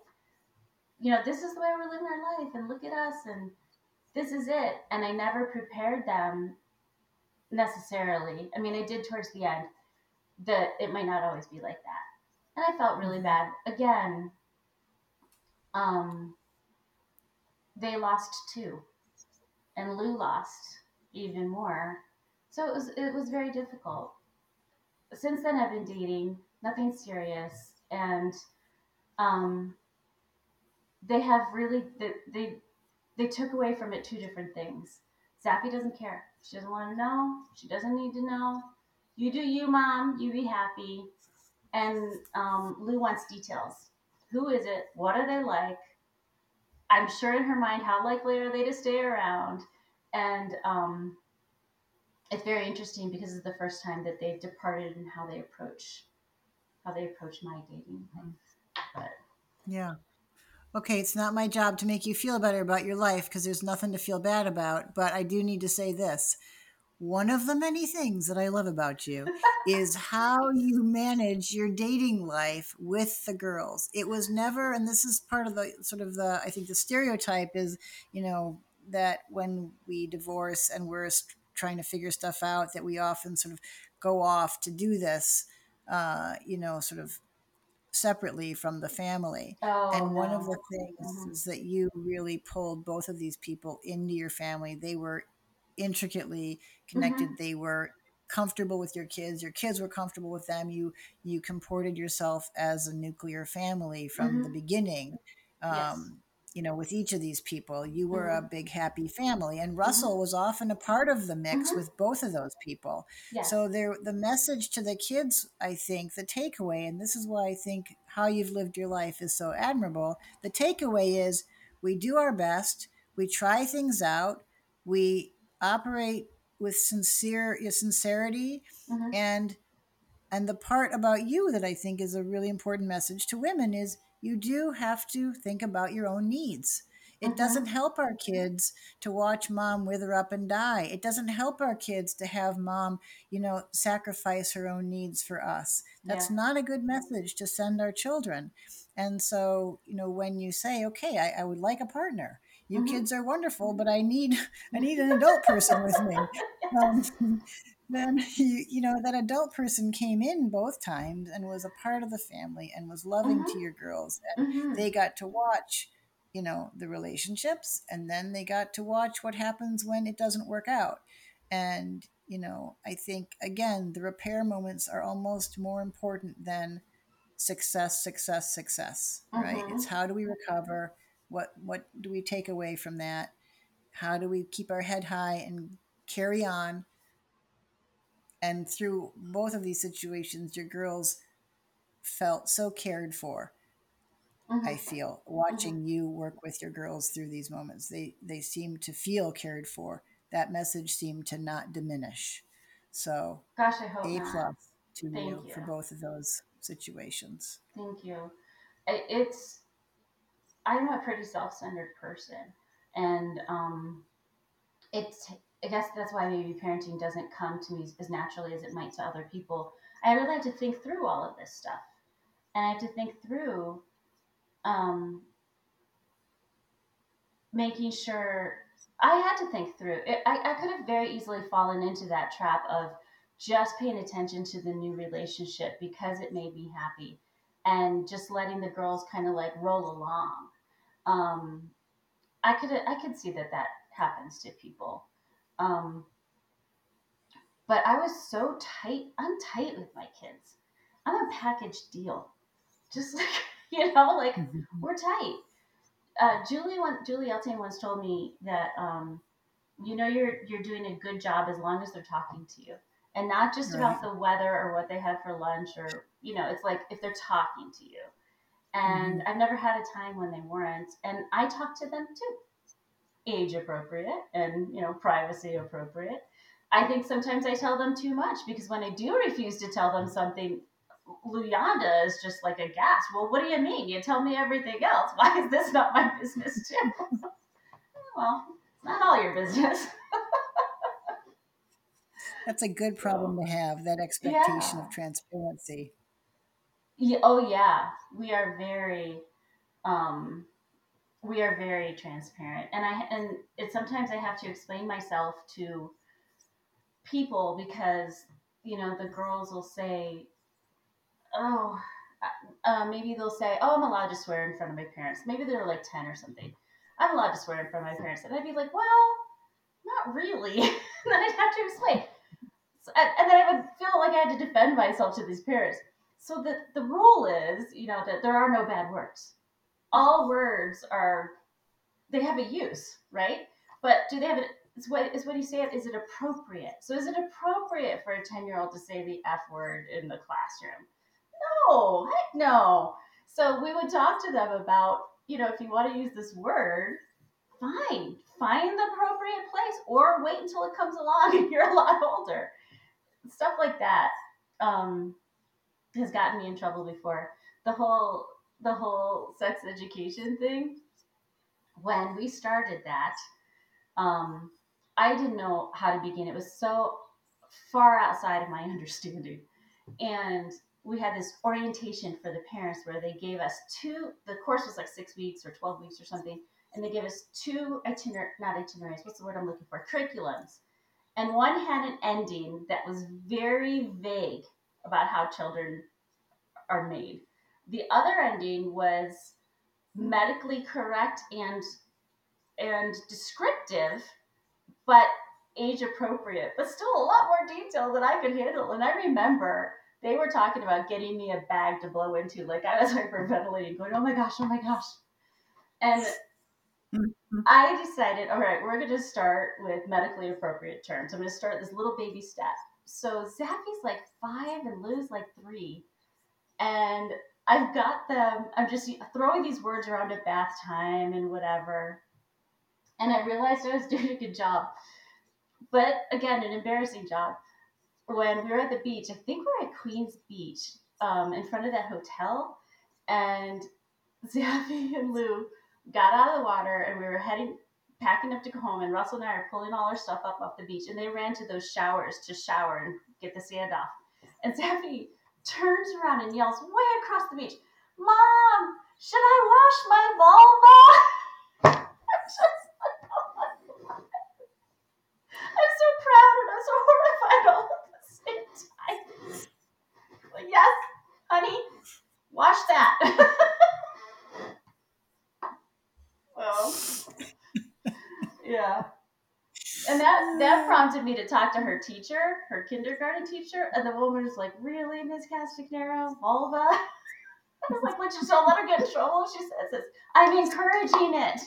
you know, this is the way we're living our life, and look at us, and this is it. And I never prepared them necessarily. I mean, I did towards the end that it might not always be like that, and I felt really mm-hmm. bad. Again, um, they lost too, and Lou lost even more. So it was it was very difficult since then I've been dating, nothing serious, and um, they have really they, they took away from it two different things. Zappy doesn't care. She doesn't want to know. She doesn't need to know. You do you, mom. You be happy. And um, Lou wants details. Who is it? What are they like? I'm sure in her mind, how likely are they to stay around? And um, it's very interesting because it's the first time that they've departed in how they approach how they approach my dating life. But yeah. Okay, it's not my job to make you feel better about your life because there's nothing to feel bad about, but I do need to say this. One of the many things that I love about you is how you manage your dating life with the girls. It was never, and this is part of the sort of the, I think the stereotype is, you know, that when we divorce and we're trying to figure stuff out that we often sort of go off to do this uh, you know sort of separately from the family. Oh, and one of the no. things Mhm. is that you really pulled both of these people into your family. They were intricately connected. Mhm. They were comfortable with your kids. Your kids were comfortable with them. You you comported yourself as a nuclear family from the Mhm. beginning. Yes. You know, with each of these people, you were a Mhm. big happy family, and Mhm. Russell was often a part of the mix Mhm. with both of those people. Yes. So there, the message to the kids, I think, the takeaway, and this is why I think how you've lived your life is so admirable. The takeaway is we do our best, we try things out, we operate with sincere sincerity, Mhm. and and the part about you that I think is a really important message to women is you do have to think about your own needs. It Mhm. doesn't help our kids to watch mom wither up and die. It doesn't help our kids to have mom, you know, sacrifice her own needs for us. That's Yeah. not a good message to send our children. And so, you know, when you say, okay, I, I would like a partner, you Mhm. kids are wonderful, but I need I need an adult person with me. Um, then you, you know that adult person came in both times and was a part of the family and was loving to Mhm. your girls and Mhm. they got to watch you know the relationships and then they got to watch what happens when it doesn't work out and you know i think again the repair moments are almost more important than success success success right Mhm. it's how do we recover what what do we take away from that how do we keep our head high and carry on and through both of these situations your girls felt so cared for i Mhm. feel watching you work with your girls through these moments they they seem to feel cared for that message seemed to not diminish so Gosh, I hope a not. plus to Thank you for both of those situations Thank you. It's I'm a pretty self-centered person, and um, it's I guess that's why maybe parenting doesn't come to me as naturally as it might to other people. I really have to think through all of this stuff, and I have to think through um, making sure. I had to think through it. I, I could have very easily fallen into that trap of just paying attention to the new relationship because it made me happy and just letting the girls kind of like roll along. Um, I could I could see that that happens to people. Um, but I was so tight. I'm tight with my kids. I'm a package deal. Just like you know, like we're tight. Uh, Julie one, Julie Elting once told me that um, you know you're you're doing a good job as long as they're talking to you, and not just about the weather or what they had for lunch or you know, it's like if they're talking to you. And I've never had a time when they weren't, and I talk to them too age appropriate and you know privacy appropriate. I think sometimes i tell them too much because when i do refuse to tell them something luyanda is just like a gas. Well what do you mean? You tell me everything else. Why is this not my business too? Well it's not all your business. That's a good problem to have that expectation Yeah. of transparency. Yeah, oh yeah. We are very um we are very transparent. And i and it sometimes i have to explain myself to people because you know the girls will say oh uh, maybe they'll say oh i'm allowed to swear in front of my parents maybe they're like 10 or something. I'm allowed to swear in front of my parents. And i'd be like well not really. And then i'd have to explain. So, and, and then i would feel like i had to defend myself to these parents. So the, the rule is you know that there are no bad words all words are they have a use, right? But do they have it? It's what is what you say. Is it appropriate? So is it appropriate for a ten year old to say the f word in the classroom? No, heck no. So we would talk to them about you know if you want to use this word, fine, find the appropriate place, or wait until it comes along and you're a lot older. Stuff like that um, has gotten me in trouble before. The whole the whole sex education thing when we started that, um, I didn't know how to begin. It was so far outside of my understanding. And we had this orientation for the parents where they gave us two, the course was like six weeks or 12 weeks or something. And they gave us two itinerary, not itineraries, what's the word I'm looking for? Curriculums. And one had an ending that was very vague about how children are made. The other ending was medically correct and and descriptive, but age appropriate, but still a lot more detail than I could handle. And I remember they were talking about getting me a bag to blow into. Like I was hyperventilating, going, "Oh my gosh, oh my gosh," and mm-hmm. I decided, all right, we're going to start with medically appropriate terms. I'm going to start this little baby step. So Zappy's like five and Lou's like three, and I've got them. I'm just throwing these words around at bath time and whatever. And I realized I was doing a good job. But again, an embarrassing job. When we were at the beach, I think we are at Queens Beach, um, in front of that hotel, and Zappy and Lou got out of the water and we were heading packing up to go home and Russell and I are pulling all our stuff up off the beach and they ran to those showers to shower and get the sand off. And Zappy turns around and yells way across the beach, Mom, should I wash my vulva? I'm so proud and I'm so horrified all at the same time. Yes, honey, wash that. well, yeah and that that prompted me to talk to her teacher, her kindergarten teacher, and the woman was like, "Really, Miss Castagnaro, vulva?" I was like, "Would you don't let her get in trouble?" She says, this. "I'm encouraging it."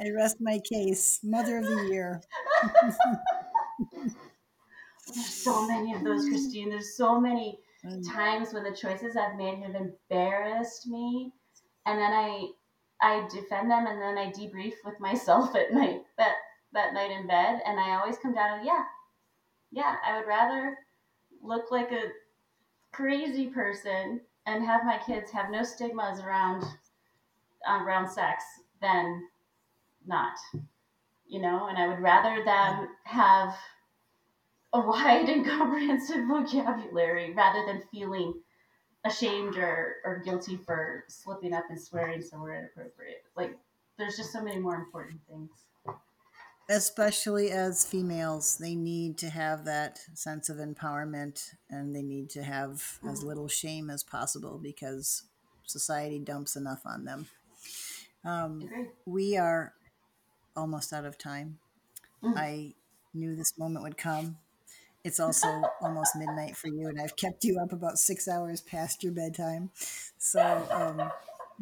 I rest my case, Mother of the Year. There's so many of those, Christine. There's so many times when the choices I've made have embarrassed me, and then I I defend them and then I debrief with myself at night that that night in bed and I always come down to yeah yeah I would rather look like a crazy person and have my kids have no stigmas around around sex than not you know? And I would rather them have a wide and comprehensive vocabulary rather than feeling ashamed or, or guilty for slipping up and swearing somewhere inappropriate. Like, there's just so many more important things. Especially as females, they need to have that sense of empowerment and they need to have mm-hmm. as little shame as possible because society dumps enough on them. Um, we are almost out of time. Mm. I knew this moment would come it's also almost midnight for you, and I've kept you up about six hours past your bedtime. So, um,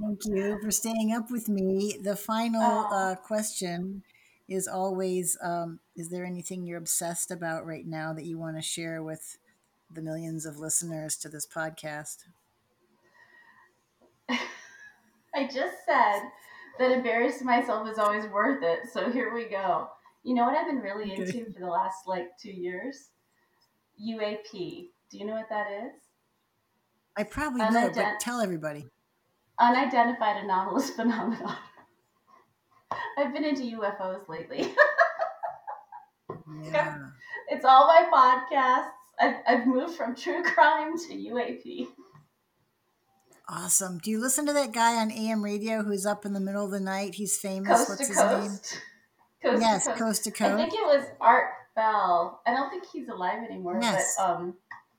thank you for staying up with me. The final uh, question is always um, Is there anything you're obsessed about right now that you want to share with the millions of listeners to this podcast? I just said that embarrassing myself is always worth it. So here we go. You know what I've been really into for the last like two years? UAP. Do you know what that is? I probably Unident- know, but tell everybody. Unidentified anomalous phenomenon. I've been into UFOs lately. yeah. It's all my podcasts. I've, I've moved from true crime to UAP. Awesome. Do you listen to that guy on AM radio who's up in the middle of the night? He's famous. Coast What's his coast. name? Coast yes, to coast. coast to coast. I think it was Art Bell. I don't think he's alive anymore. Yes. But um,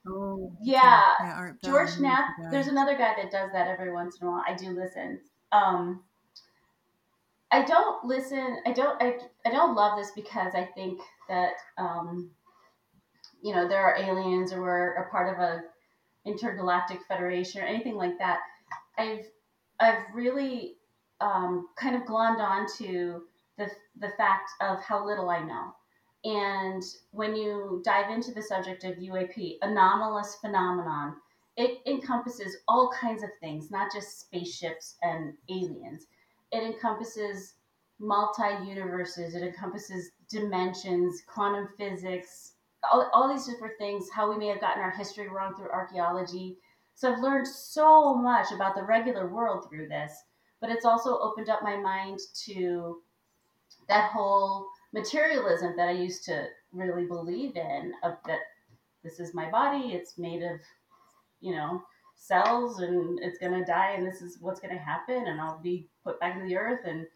oh, yeah, yeah George Knapp. There's another guy that does that every once in a while. I do listen. Um, I don't listen. I don't. I, I don't love this because I think that um, you know there are aliens or we're a part of a intergalactic federation or anything like that. I've I've really um, kind of glommed on to the the fact of how little I know. And when you dive into the subject of UAP, anomalous phenomenon, it encompasses all kinds of things, not just spaceships and aliens. It encompasses multi universes, it encompasses dimensions, quantum physics, all, all these different things, how we may have gotten our history wrong through archaeology. So I've learned so much about the regular world through this, but it's also opened up my mind to that whole materialism that I used to really believe in of that this is my body, it's made of, you know, cells and it's going to die and this is what's going to happen and I'll be put back in the earth and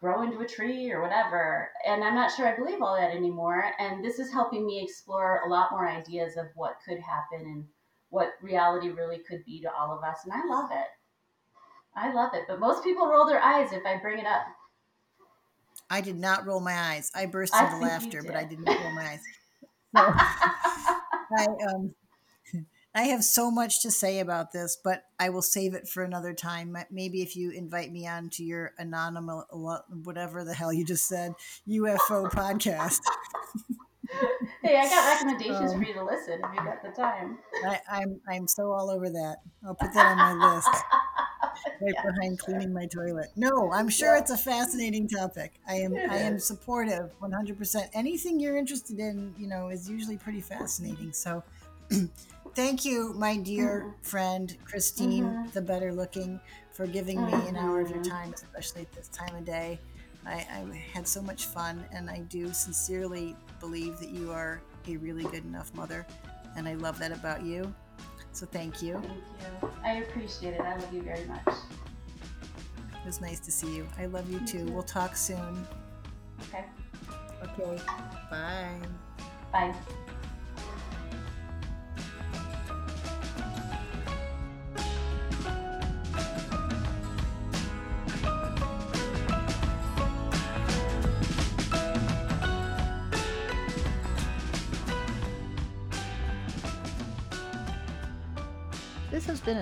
grow into a tree or whatever. And I'm not sure I believe all that anymore. And this is helping me explore a lot more ideas of what could happen and what reality really could be to all of us. And I love it. I love it. But most people roll their eyes if I bring it up. I did not roll my eyes. I burst I into laughter, but I did. did not roll my eyes. So, I um I have so much to say about this, but I will save it for another time. Maybe if you invite me on to your anonymous, whatever the hell you just said, UFO podcast. hey, I got recommendations Um, for you to listen if you got the time. I, I'm I'm so all over that. I'll put that on my list right Yeah, behind cleaning my toilet. No, I'm sure Yeah. it's a fascinating topic. I am It I am is. supportive 100%. Anything you're interested in, you know, is usually pretty fascinating. So thank you, my dear Mhm. friend Kristine, Mhm. the better looking, for giving me an hour of your Mhm. time, especially at this time of day. I, I had so much fun, and I do sincerely believe that you are a really good enough mother, and I love that about you. So thank you. Thank you. I appreciate it. I love you very much. It was nice to see you. I love you too. We'll talk soon. Okay. Okay. Bye. Bye.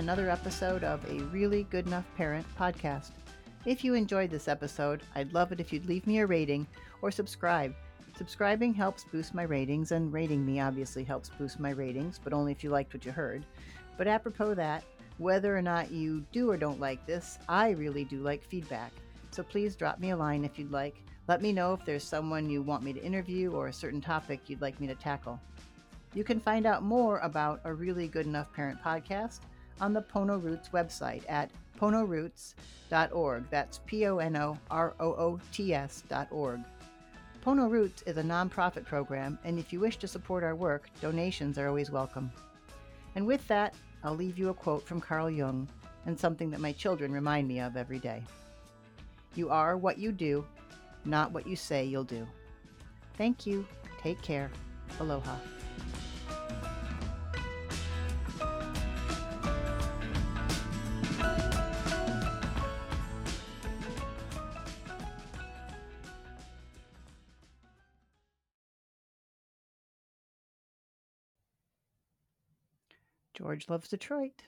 Another episode of a Really Good Enough Parent podcast. If you enjoyed this episode, I'd love it if you'd leave me a rating or subscribe. Subscribing helps boost my ratings, and rating me obviously helps boost my ratings, but only if you liked what you heard. But apropos that, whether or not you do or don't like this, I really do like feedback. So please drop me a line if you'd like. Let me know if there's someone you want me to interview or a certain topic you'd like me to tackle. You can find out more about a really good enough parent podcast on the Pono Roots website at ponoroots.org. That's P O N O R O O T S.org. Pono Roots is a nonprofit program, and if you wish to support our work, donations are always welcome. And with that, I'll leave you a quote from Carl Jung and something that my children remind me of every day. You are what you do, not what you say you'll do. Thank you. Take care. Aloha. George loves Detroit.